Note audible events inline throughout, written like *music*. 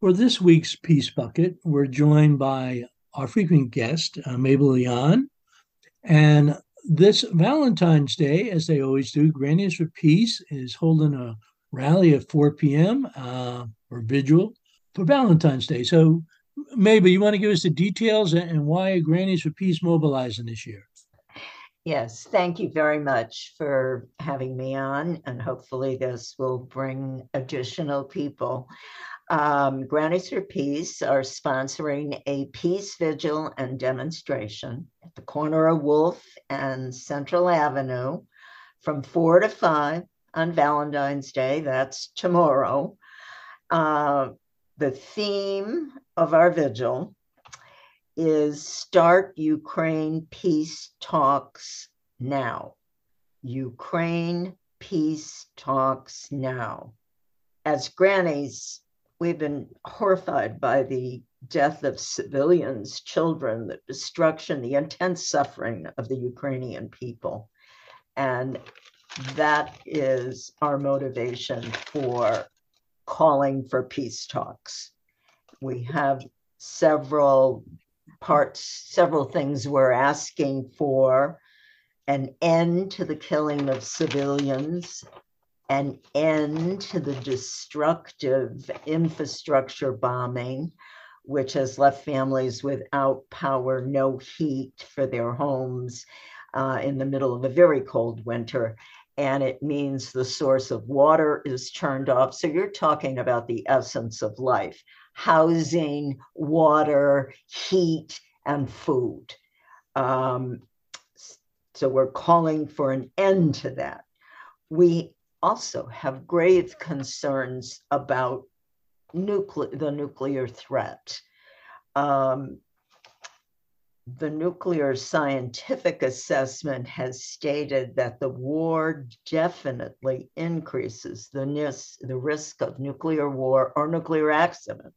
For this week's Peace Bucket, we're joined by our frequent guest, uh, Mabel Leon. And this Valentine's Day, as they always do, Grannies for Peace is holding a rally at 4 p.m. Uh, or vigil for Valentine's Day. So, Mabel, you want to give us the details and why Grannies for Peace mobilizing this year? Yes, thank you very much for having me on, and hopefully this will bring additional people. Um, Grannies for Peace are sponsoring a peace vigil and demonstration at the corner of Wolf and Central Avenue from four to five on Valentine's Day. That's tomorrow. Uh, the theme of our vigil is Start Ukraine Peace Talks Now. Ukraine Peace Talks Now. As grannies, we've been horrified by the death of civilians, children, the destruction, the intense suffering of the Ukrainian people. And that is our motivation for calling for peace talks. We have several parts, several things we're asking for an end to the killing of civilians, an end to the destructive infrastructure bombing, which has left families without power, no heat for their homes uh, in the middle of a very cold winter. And it means the source of water is turned off. So you're talking about the essence of life housing, water, heat, and food. Um, so we're calling for an end to that. We also have grave concerns about nucle- the nuclear threat. Um, the nuclear scientific assessment has stated that the war definitely increases the, nis- the risk of nuclear war or nuclear accident.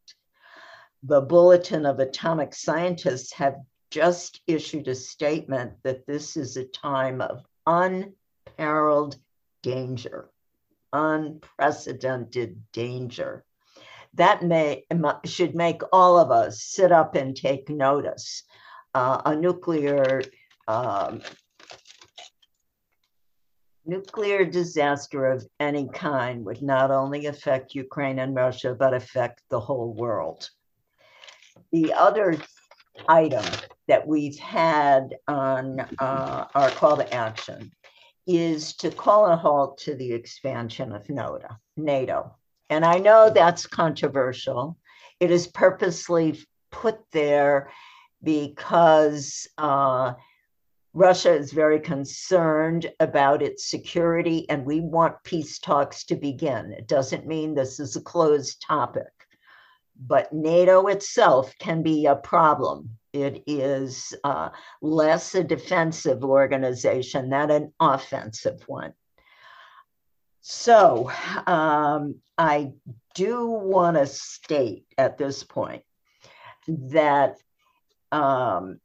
The Bulletin of Atomic Scientists have just issued a statement that this is a time of unparalleled danger, unprecedented danger. That may should make all of us sit up and take notice uh, a nuclear um, nuclear disaster of any kind would not only affect Ukraine and Russia, but affect the whole world. The other item that we've had on uh, our call to action is to call a halt to the expansion of NATO. NATO. And I know that's controversial. It is purposely put there because uh, Russia is very concerned about its security, and we want peace talks to begin. It doesn't mean this is a closed topic, but NATO itself can be a problem. It is uh, less a defensive organization than an offensive one. So um, I do want to state at this point that um,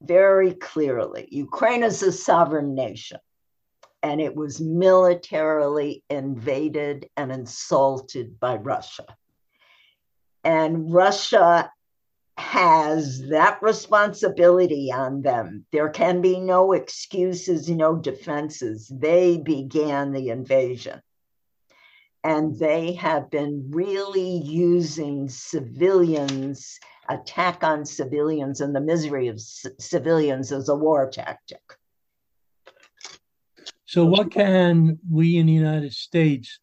very clearly Ukraine is a sovereign nation, and it was militarily invaded and insulted by Russia. And Russia has that responsibility on them. There can be no excuses, no defenses. They began the invasion. And they have been really using civilians attack on civilians and the misery of c- civilians as a war tactic. So, what can we in the United States,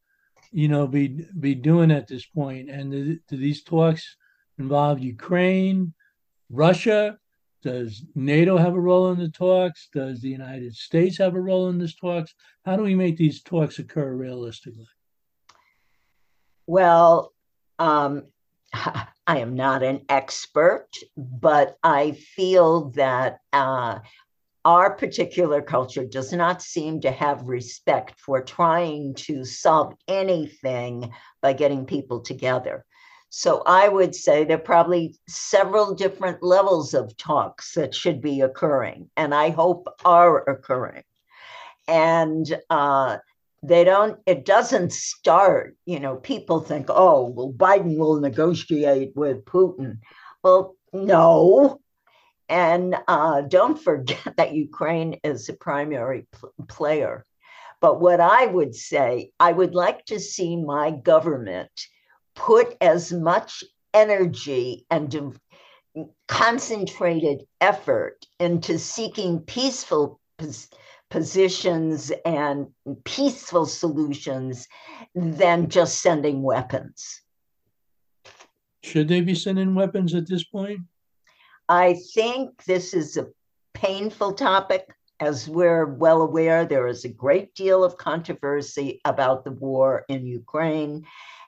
you know, be be doing at this point? And do, do these talks involve Ukraine, Russia? Does NATO have a role in the talks? Does the United States have a role in these talks? How do we make these talks occur realistically? Well, um, *laughs* I am not an expert, but I feel that uh, our particular culture does not seem to have respect for trying to solve anything by getting people together. So I would say there are probably several different levels of talks that should be occurring, and I hope are occurring. And uh, they don't, it doesn't start, you know, people think, oh, well, Biden will negotiate with Putin. Well, no. And uh, don't forget *laughs* that Ukraine is a primary pl- player. But what I would say, I would like to see my government put as much energy and concentrated effort into seeking peaceful positions and peaceful solutions than just sending weapons. Should they be sending weapons at this point? I think this is a painful topic. As we're well aware, there is a great deal of controversy about the war in Ukraine.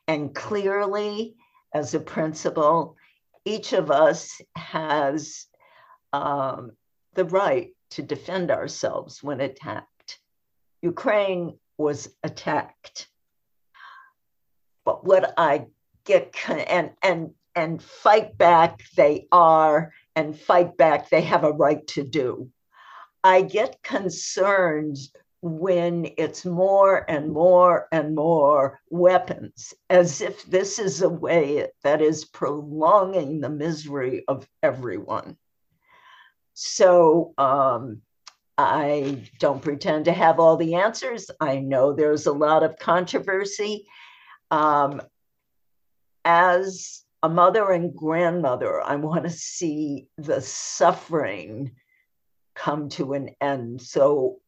And clearly, as a principle, each of us has um, the right to defend ourselves when attacked. Ukraine was attacked. But what I get and and and fight back they are and fight back they have a right to do. I get concerned when it's more and more and more weapons, as if this is a way that is prolonging the misery of everyone. So um, I don't pretend to have all the answers. I know there's a lot of controversy. Um, as a mother and grandmother, I want to see the suffering come to an end. So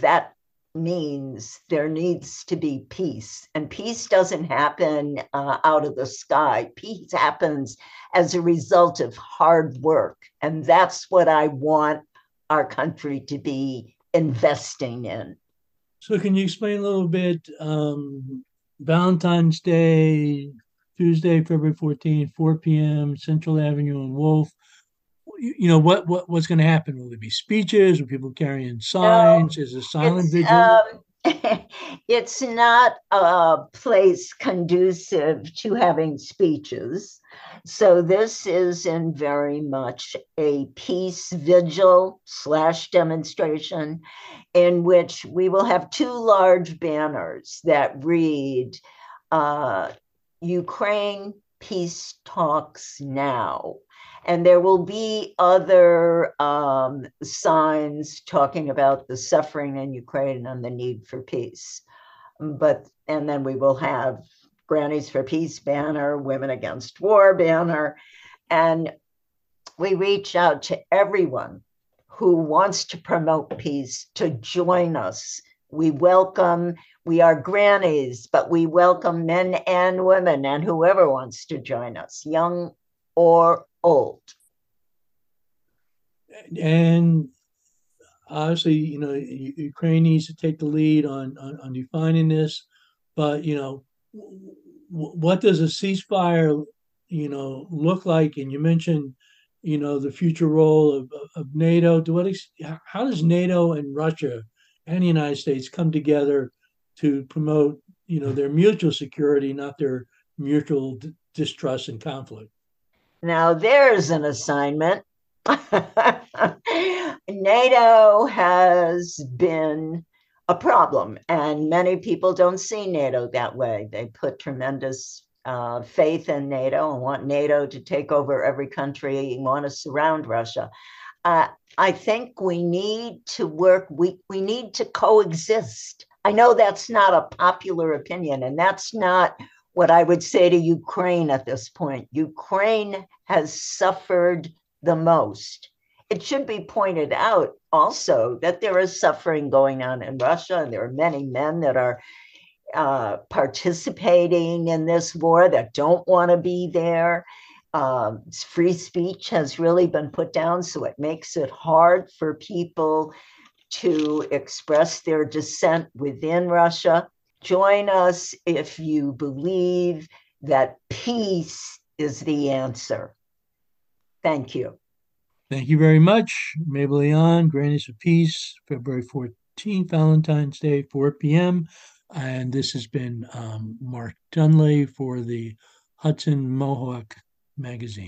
that means there needs to be peace. And peace doesn't happen uh, out of the sky, peace happens as a result of hard work. And that's what I want our country to be investing in. So, can you explain a little bit? Um, Valentine's Day, Tuesday, February 14th, 4 p.m., Central Avenue and Wolf you know what what what's going to happen? Will there be speeches? Will people carrying signs no, is a silent vigil? um, *laughs* it's not a place conducive to having speeches. So this is in very much a peace vigil slash demonstration in which we will have two large banners that read uh, ukraine peace talks now and there will be other um, signs talking about the suffering in Ukraine and the need for peace. But, and then we will have Grannies for Peace banner, Women Against War banner. And we reach out to everyone who wants to promote peace to join us. We welcome, we are grannies, but we welcome men and women and whoever wants to join us, young or old. And obviously, you know, Ukraine needs to take the lead on, on, on defining this. But, you know, what does a ceasefire, you know, look like? And you mentioned, you know, the future role of, of NATO. To what how does NATO and Russia and the United States come together to promote, you know, their mutual security, not their mutual d- distrust and conflict? Now, there's an assignment. *laughs* NATO has been a problem, and many people don't see NATO that way. They put tremendous uh, faith in NATO and want NATO to take over every country and want to surround Russia. Uh, I think we need to work, we, we need to coexist. I know that's not a popular opinion, and that's not what I would say to Ukraine at this point. Ukraine has suffered the most. It should be pointed out also that there is suffering going on in Russia, and there are many men that are uh, participating in this war that don't want to be there. Um, free speech has really been put down, so it makes it hard for people to express their dissent within Russia. Join us if you believe that peace is the answer. Thank you. Thank you very much, Mabel Leon, Grannies of Peace, February 14th, Valentine's Day, 4 p.m. And this has been um, Mark Dunlea for the Hudson Mohawk Magazine.